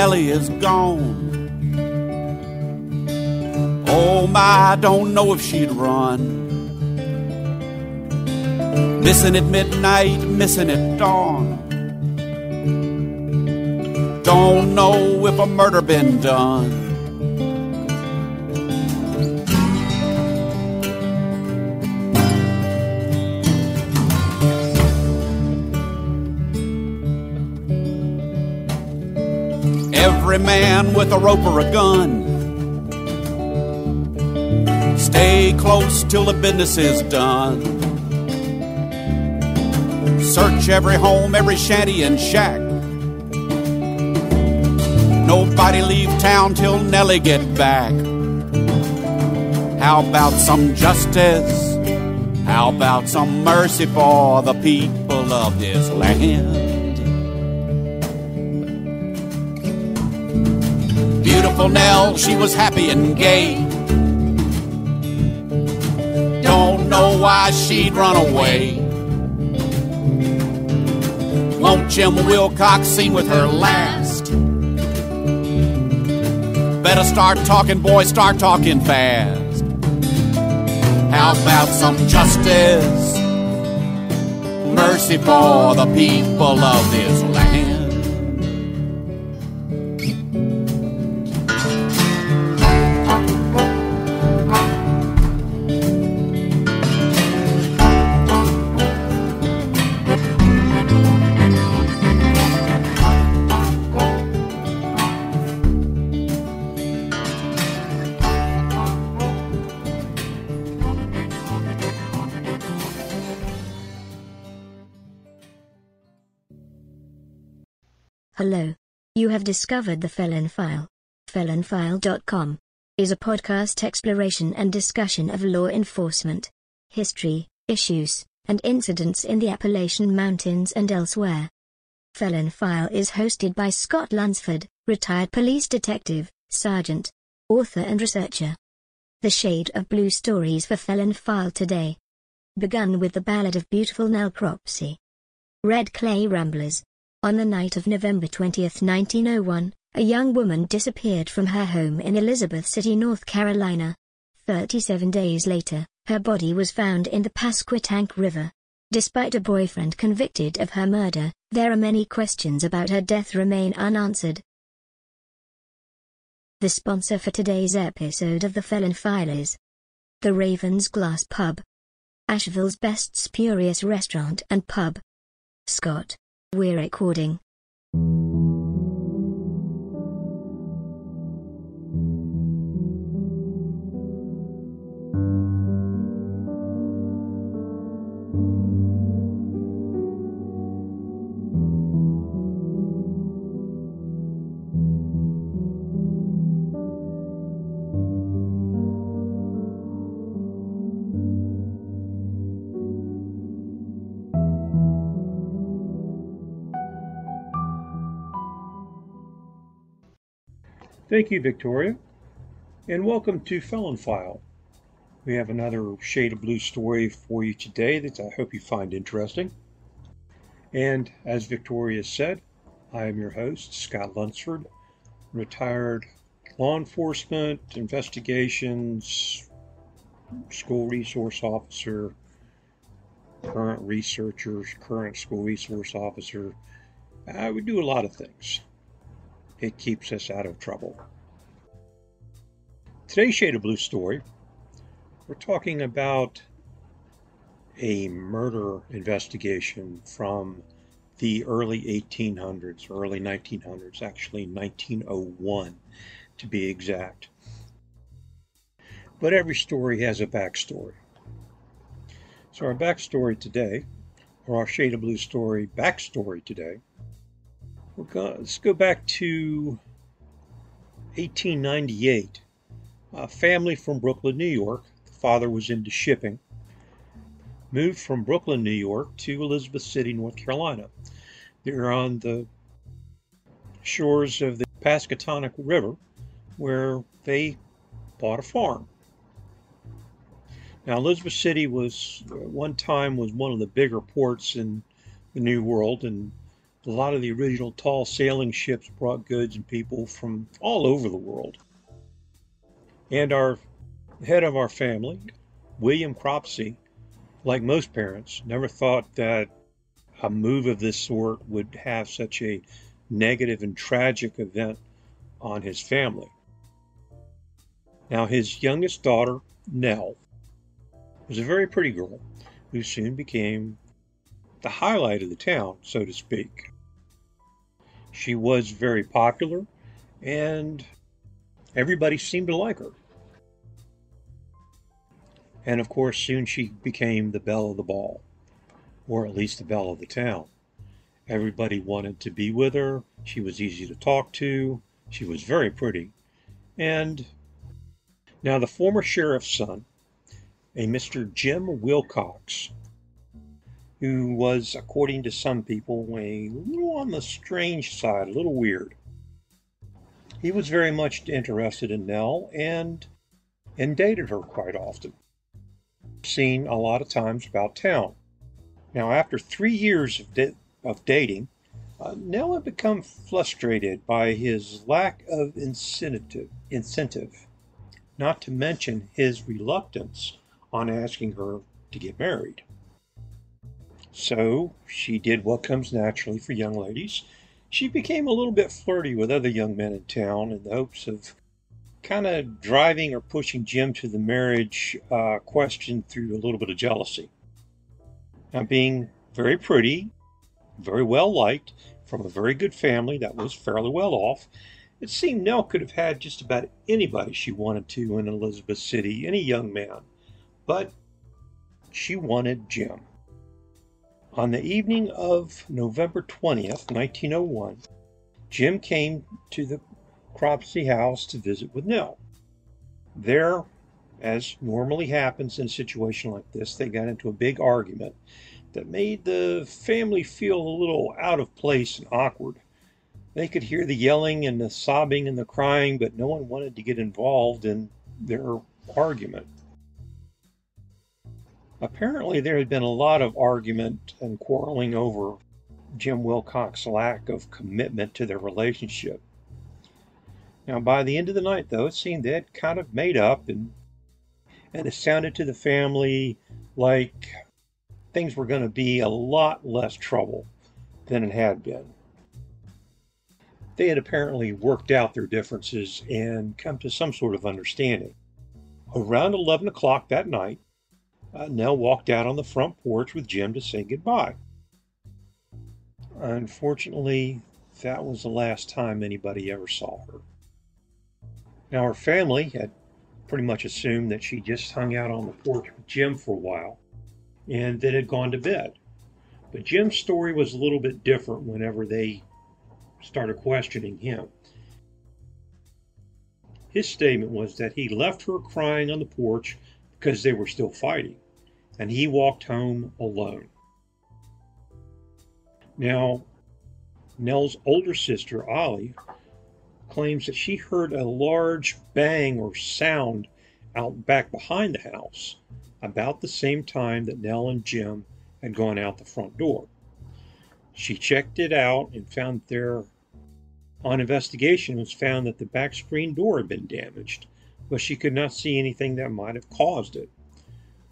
Nellie is gone. Oh my, I don't know if she'd run. Missing at midnight, missing at dawn. Don't know if a murder been done. Every man with a rope or a gun. Stay close till the business is done. Search every home, every shanty and shack. Nobody leave town till Nellie get back. How about some justice? How about some mercy for the people of this land? Beautiful Nell, she was happy and gay. Don't know why she'd run away. Won't Jim Wilcox sing with her last? Better start talking, boy, start talking fast. How about some justice? Mercy for the people of this land. Hello. You have discovered the Felon File. FelonFile.com is a podcast exploration and discussion of law enforcement, history, issues, and incidents in the Appalachian Mountains and elsewhere. Felon File is hosted by Scott Lunsford, retired police detective, sergeant, author and researcher. The Shade of Blue stories for Felon File today. Begun with the Ballad of Beautiful Nell Cropsey. Red Clay Ramblers. On the night of November 20, 1901, a young woman disappeared from her home in Elizabeth City, North Carolina. 37 days later, her body was found in the Pasquotank River. Despite a boyfriend convicted of her murder, there are many questions about her death remain unanswered. The sponsor for today's episode of The Felon File is The Ravens Glass Pub, Asheville's best spurious restaurant and pub. Scott. We're recording. Thank you, Victoria, and welcome to Felon File. We have another shade of blue story for you today that I hope you find interesting. And as Victoria said, I am your host, Scott Lunsford, retired law enforcement, investigations, school resource officer, current researcher, current school resource officer. I would do a lot of things it keeps us out of trouble. Today's Shade of Blue story, we're talking about a murder investigation from the early 1800s, early 1900s, actually 1901 to be exact. But every story has a backstory. So, our backstory today, or our Shade of Blue story backstory today, We'll go, let's go back to 1898. A family from Brooklyn, New York. The father was into shipping. Moved from Brooklyn, New York to Elizabeth City, North Carolina. They're on the shores of the Pasquotank River where they bought a farm. Now, Elizabeth City was, at one time, was one of the bigger ports in the New World and a lot of the original tall sailing ships brought goods and people from all over the world. And our head of our family, William Cropsey, like most parents, never thought that a move of this sort would have such a negative and tragic event on his family. Now, his youngest daughter, Nell, was a very pretty girl who soon became the highlight of the town, so to speak. She was very popular, and everybody seemed to like her. And of course, soon she became the belle of the ball, or at least the belle of the town. Everybody wanted to be with her. She was easy to talk to. She was very pretty. And now the former sheriff's son, a Mr. Jim Wilcox, who was, according to some people, a little on the strange side, a little weird. He was very much interested in Nell and and dated her quite often. Seen a lot of times about town. Now, after three years of, da- of dating, uh, Nell had become frustrated by his lack of incentive, incentive, not to mention his reluctance on asking her to get married. So she did what comes naturally for young ladies. She became a little bit flirty with other young men in town in the hopes of kind of driving or pushing Jim to the marriage uh, question through a little bit of jealousy. Now, being very pretty, very well liked, from a very good family that was fairly well off, it seemed Nell could have had just about anybody she wanted to in Elizabeth City, any young man. But she wanted Jim. On the evening of November 20th, 1901, Jim came to the Cropsey house to visit with Nell. There, as normally happens in a situation like this, they got into a big argument that made the family feel a little out of place and awkward. They could hear the yelling and the sobbing and the crying, but no one wanted to get involved in their argument. Apparently, there had been a lot of argument and quarreling over Jim Wilcox's lack of commitment to their relationship. Now, by the end of the night, though, it seemed they had kind of made up, and, and it sounded to the family like things were going to be a lot less trouble than it had been. They had apparently worked out their differences and come to some sort of understanding. Around 11 o'clock that night, uh, Nell walked out on the front porch with Jim to say goodbye. Unfortunately, that was the last time anybody ever saw her. Now, her family had pretty much assumed that she just hung out on the porch with Jim for a while and then had gone to bed. But Jim's story was a little bit different whenever they started questioning him. His statement was that he left her crying on the porch because they were still fighting, and he walked home alone. Now, Nell's older sister, Ollie, claims that she heard a large bang or sound out back behind the house about the same time that Nell and Jim had gone out the front door. She checked it out and found there, on investigation, was found that the back screen door had been damaged but she could not see anything that might have caused it.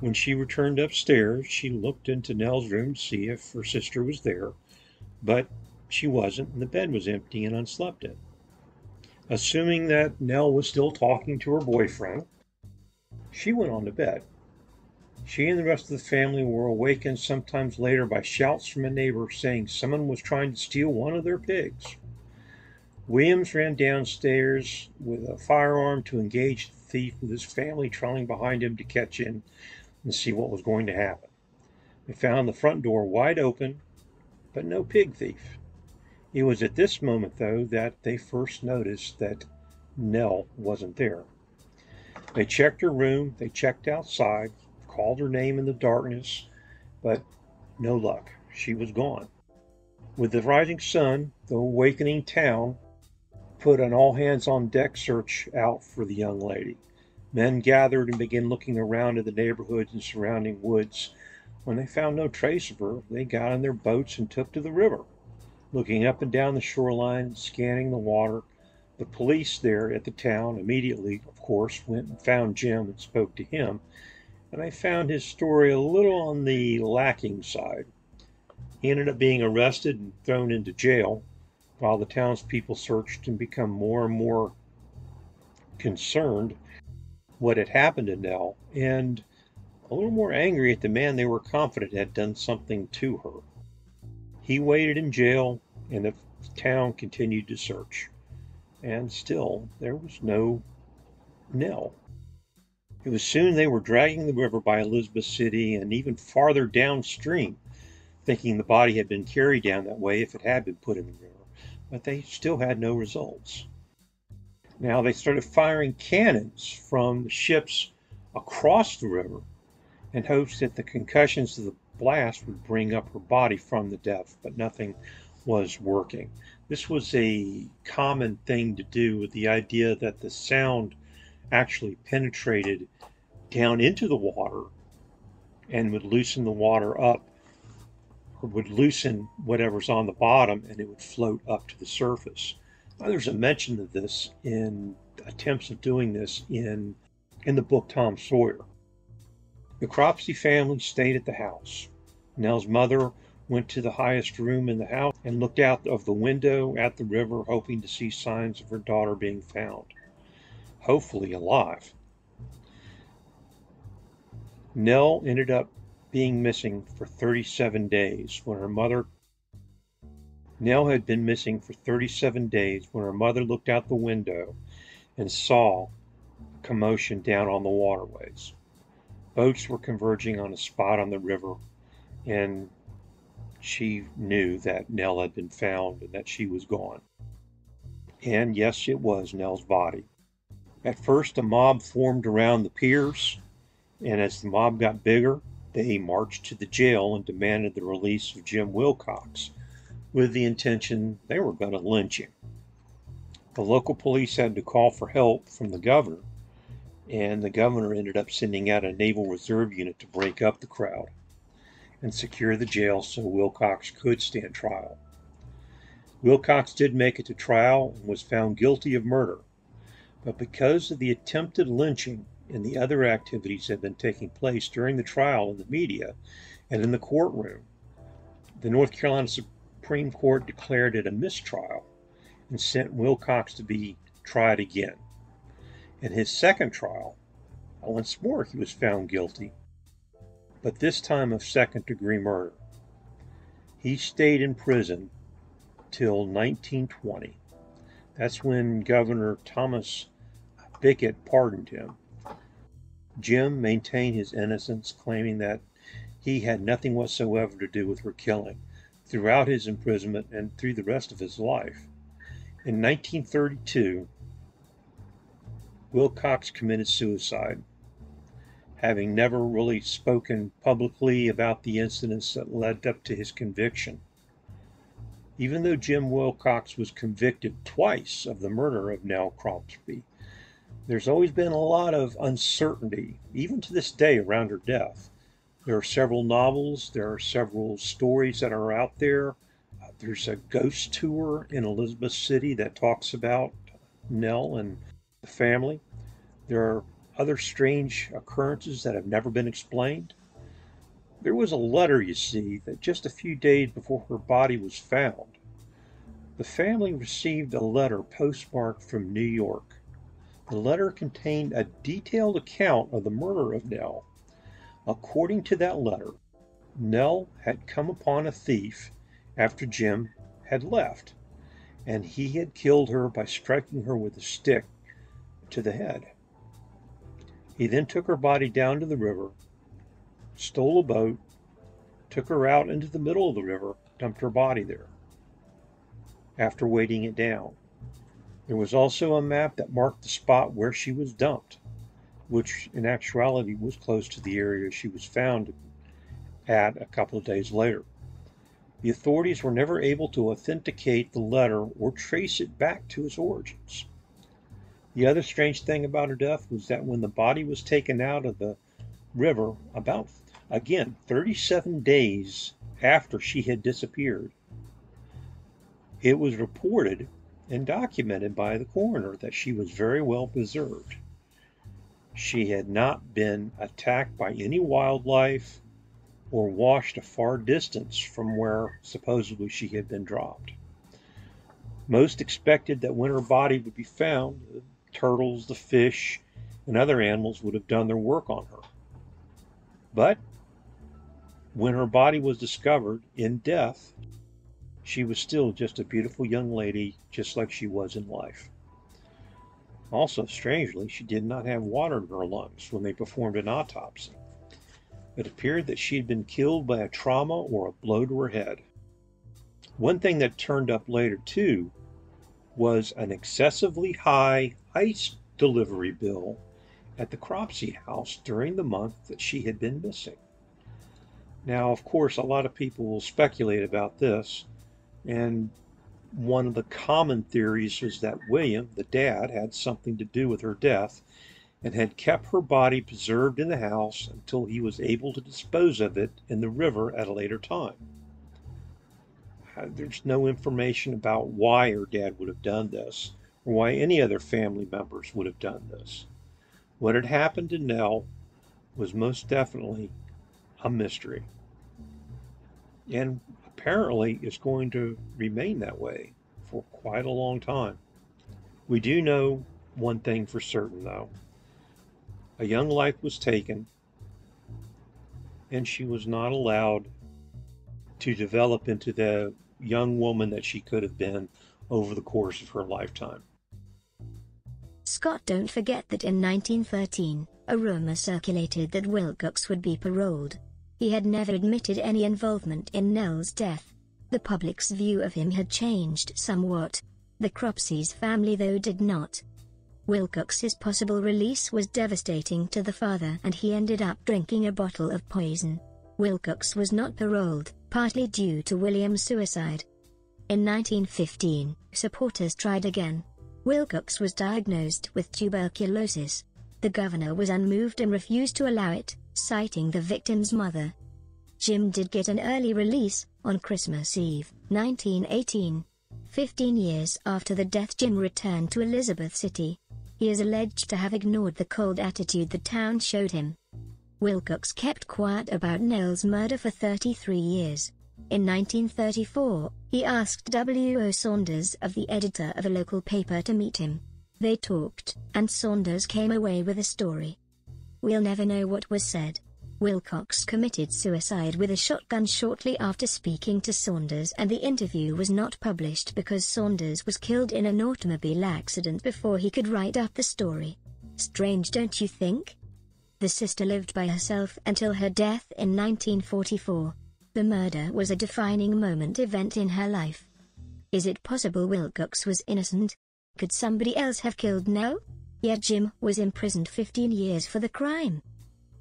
When she returned upstairs, she looked into Nell's room to see if her sister was there, but she wasn't, and the bed was empty and unslept in. Assuming that Nell was still talking to her boyfriend, she went on to bed. She and the rest of the family were awakened sometimes later by shouts from a neighbor saying someone was trying to steal one of their pigs. Williams ran downstairs with a firearm to engage the thief, with his family trailing behind him to catch him and see what was going to happen. They found the front door wide open, but no pig thief. It was at this moment, though, that they first noticed that Nell wasn't there. They checked her room, they checked outside, called her name in the darkness, but no luck. She was gone. With the rising sun, the awakening town put an all hands on deck search out for the young lady. Men gathered and began looking around in the neighborhoods and surrounding woods. When they found no trace of her, they got in their boats and took to the river. looking up and down the shoreline, scanning the water. The police there at the town immediately, of course, went and found Jim and spoke to him, and I found his story a little on the lacking side. He ended up being arrested and thrown into jail while the townspeople searched and become more and more concerned what had happened to Nell and a little more angry at the man they were confident had done something to her. He waited in jail, and the town continued to search. And still, there was no Nell. It was soon they were dragging the river by Elizabeth City and even farther downstream, thinking the body had been carried down that way if it had been put in the river, but they still had no results. Now they started firing cannons from the ships across the river in hopes that the concussions of the blast would bring up her body from the depth, but nothing was working. This was a common thing to do with the idea that the sound actually penetrated down into the water and would loosen the water up would loosen whatever's on the bottom and it would float up to the surface. There's a mention of this in attempts of doing this in in the book Tom Sawyer. The Cropsey family stayed at the house. Nell's mother went to the highest room in the house and looked out of the window at the river, hoping to see signs of her daughter being found, hopefully alive. Nell ended up being missing for 37 days when her mother Nell had been missing for 37 days when her mother looked out the window and saw commotion down on the waterways. Boats were converging on a spot on the river, and she knew that Nell had been found and that she was gone. And yes, it was Nell's body. At first, a mob formed around the piers, and as the mob got bigger, they marched to the jail and demanded the release of Jim Wilcox with the intention they were going to lynch him. The local police had to call for help from the governor, and the governor ended up sending out a Naval Reserve unit to break up the crowd and secure the jail so Wilcox could stand trial. Wilcox did make it to trial and was found guilty of murder, but because of the attempted lynching and the other activities that had been taking place during the trial in the media and in the courtroom, the North Carolina Supreme Court declared it a mistrial and sent Wilcox to be tried again. In his second trial, once more he was found guilty, but this time of second degree murder. He stayed in prison till 1920. That's when Governor Thomas Bickett pardoned him. Jim maintained his innocence, claiming that he had nothing whatsoever to do with her killing throughout his imprisonment and through the rest of his life. In 1932, Wilcox committed suicide, having never really spoken publicly about the incidents that led up to his conviction. Even though Jim Wilcox was convicted twice of the murder of Nell Cropsey, there's always been a lot of uncertainty, even to this day, around her death. There are several novels, there are several stories that are out there. Uh, there's a ghost tour in Elizabeth City that talks about Nell and the family. There are other strange occurrences that have never been explained. There was a letter, you see, that just a few days before her body was found, the family received a letter postmarked from New York. The letter contained a detailed account of the murder of Nell. According to that letter, Nell had come upon a thief after Jim had left, and he had killed her by striking her with a stick to the head. He then took her body down to the river, stole a boat, took her out into the middle of the river, dumped her body there after weighting it down. There was also a map that marked the spot where she was dumped, which in actuality was close to the area she was found at a couple of days later. The authorities were never able to authenticate the letter or trace it back to its origins. The other strange thing about her death was that when the body was taken out of the river, about, again, 37 days after she had disappeared, It was reported and documented by the coroner that she was very well preserved. She had not been attacked by any wildlife or washed a far distance from where supposedly she had been dropped. Most expected that when her body would be found, the turtles, the fish, and other animals would have done their work on her. But when her body was discovered in death, she was still just a beautiful young lady, just like she was in life. Also, strangely, she did not have water in her lungs when they performed an autopsy. It appeared that she had been killed by a trauma or a blow to her head. One thing that turned up later, too, was an excessively high ice delivery bill at the Cropsey house during the month that she had been missing. Now, of course, a lot of people will speculate about this, and one of the common theories was that William, the dad, had something to do with her death and had kept her body preserved in the house until he was able to dispose of it in the river at a later time. There's no information about why her dad would have done this or why any other family members would have done this. What had happened to Nell was most definitely a mystery. And apparently is going to remain that way for quite a long time. We do know one thing for certain, though. A young life was taken, and she was not allowed to develop into the young woman that she could have been over the course of her lifetime. Scott, don't forget that in 1913, a rumor circulated that Wilcox would be paroled. He had never admitted any involvement in Nell's death. The public's view of him had changed somewhat. The Cropseys family though did not. Wilcox's possible release was devastating to the father and he ended up drinking a bottle of poison. Wilcox was not paroled, partly due to William's suicide. In 1915, supporters tried again. Wilcox was diagnosed with tuberculosis. The governor was unmoved and refused to allow it citing the victim's mother. Jim did get an early release, on Christmas Eve, 1918. Fifteen years after the death Jim returned to Elizabeth City. He is alleged to have ignored the cold attitude the town showed him. Wilcox kept quiet about Nell's murder for 33 years. In 1934, he asked W. O. Saunders of the editor of a local paper to meet him. They talked, and Saunders came away with a story. We'll never know what was said. Wilcox committed suicide with a shotgun shortly after speaking to Saunders and the interview was not published because Saunders was killed in an automobile accident before he could write up the story. Strange don't you think? The sister lived by herself until her death in 1944. The murder was a defining moment event in her life. Is it possible Wilcox was innocent? Could somebody else have killed Nell? Yet Jim was imprisoned 15 years for the crime.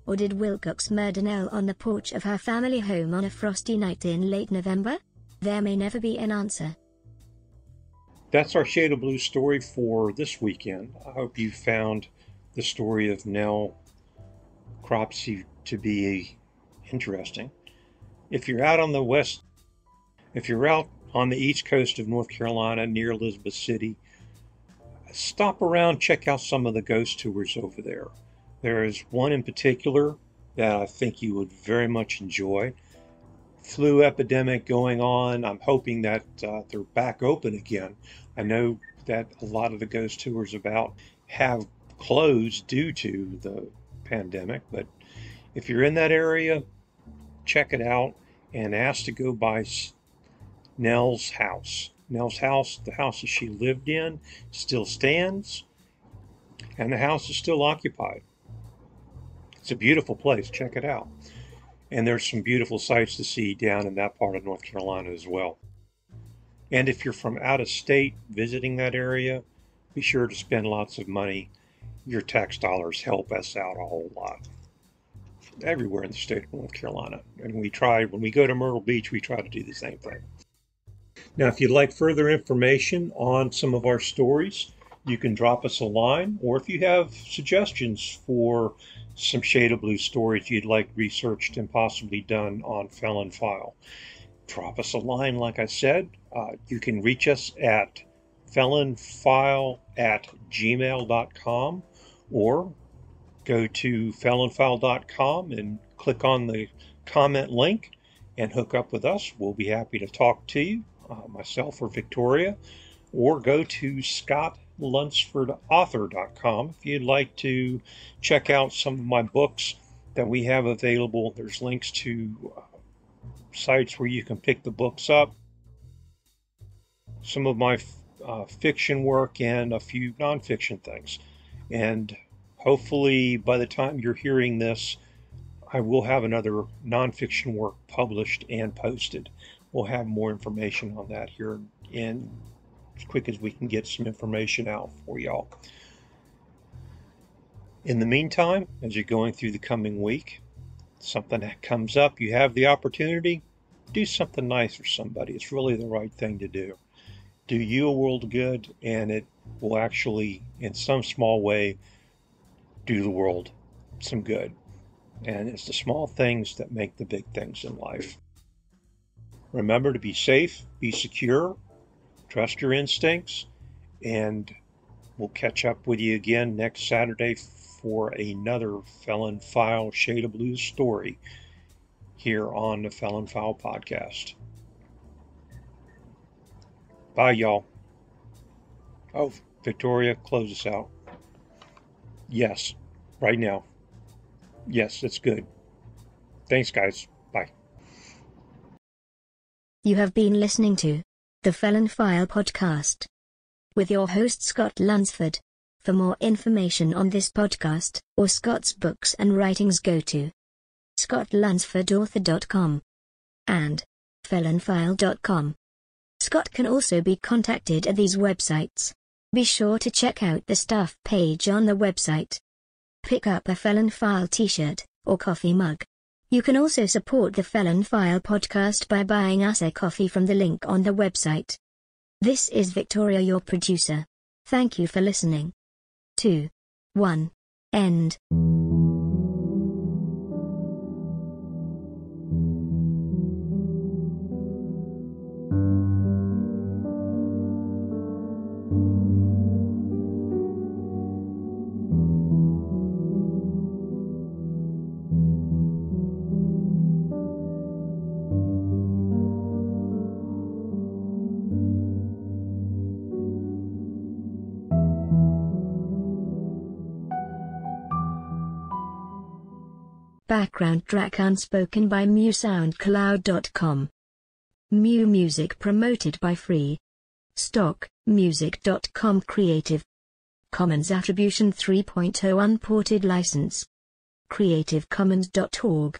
Or did Wilcox murder Nell on the porch of her family home on a frosty night in late November? There may never be an answer. That's our Shade of Blue story for this weekend. I hope you found the story of Nell Cropsey to be interesting. If you're out on the west, if you're out on the east coast of North Carolina near Elizabeth City, stop around, check out some of the ghost tours over there. There is one in particular that I think you would very much enjoy. Flu epidemic going on. I'm hoping that uh, they're back open again. I know that a lot of the ghost tours about have closed due to the pandemic, but if you're in that area, check it out and ask to go by Nell's house. Nell's house, the house that she lived in, still stands, and the house is still occupied. It's a beautiful place. Check it out. And there's some beautiful sights to see down in that part of North Carolina as well. And if you're from out of state visiting that area, be sure to spend lots of money. Your tax dollars help us out a whole lot. Everywhere in the state of North Carolina. And we try, when we go to Myrtle Beach, we try to do the same thing. Now, if you'd like further information on some of our stories, you can drop us a line, or if you have suggestions for some Shade of Blue stories you'd like researched and possibly done on Felon File, drop us a line, like I said. Uh, you can reach us at felonfile at gmail.com or go to felonfile.com and click on the comment link and hook up with us. We'll be happy to talk to you, uh, myself or Victoria, or go to scottlunsfordauthor.com if you'd like to check out some of my books that we have available. There's links to uh, sites where you can pick the books up, some of my uh, fiction work, and a few nonfiction things. And hopefully, by the time you're hearing this, I will have another nonfiction work published and posted. We'll have more information on that here in as quick as we can get some information out for y'all. In the meantime, as you're going through the coming week, something that comes up, you have the opportunity, do something nice for somebody. It's really the right thing to do. Do you a world good, and it will actually, in some small way, do the world some good. And it's the small things that make the big things in life. Remember to be safe, be secure, trust your instincts, and we'll catch up with you again next Saturday for another Felon File Shade of Blue story here on the Felon File podcast. Bye, y'all. Oh, Victoria, close us out. Yes, right now. Yes, it's good. Thanks, guys. You have been listening to the Felon File podcast with your host Scott Lunsford. For more information on this podcast or Scott's books and writings, go to scottlunsfordauthor.com and felonfile.com. Scott can also be contacted at these websites. Be sure to check out the staff page on the website. Pick up a Felon File t-shirt or coffee mug. You can also support the Felon File podcast by buying us a coffee from the link on the website. This is Victoria, your producer. Thank you for listening. 2. 1. End. Background track unspoken by MewSoundCloud.com. Mew Music promoted by Free. Stock, music.com Creative. Commons Attribution 3.0 Unported License. CreativeCommons.org.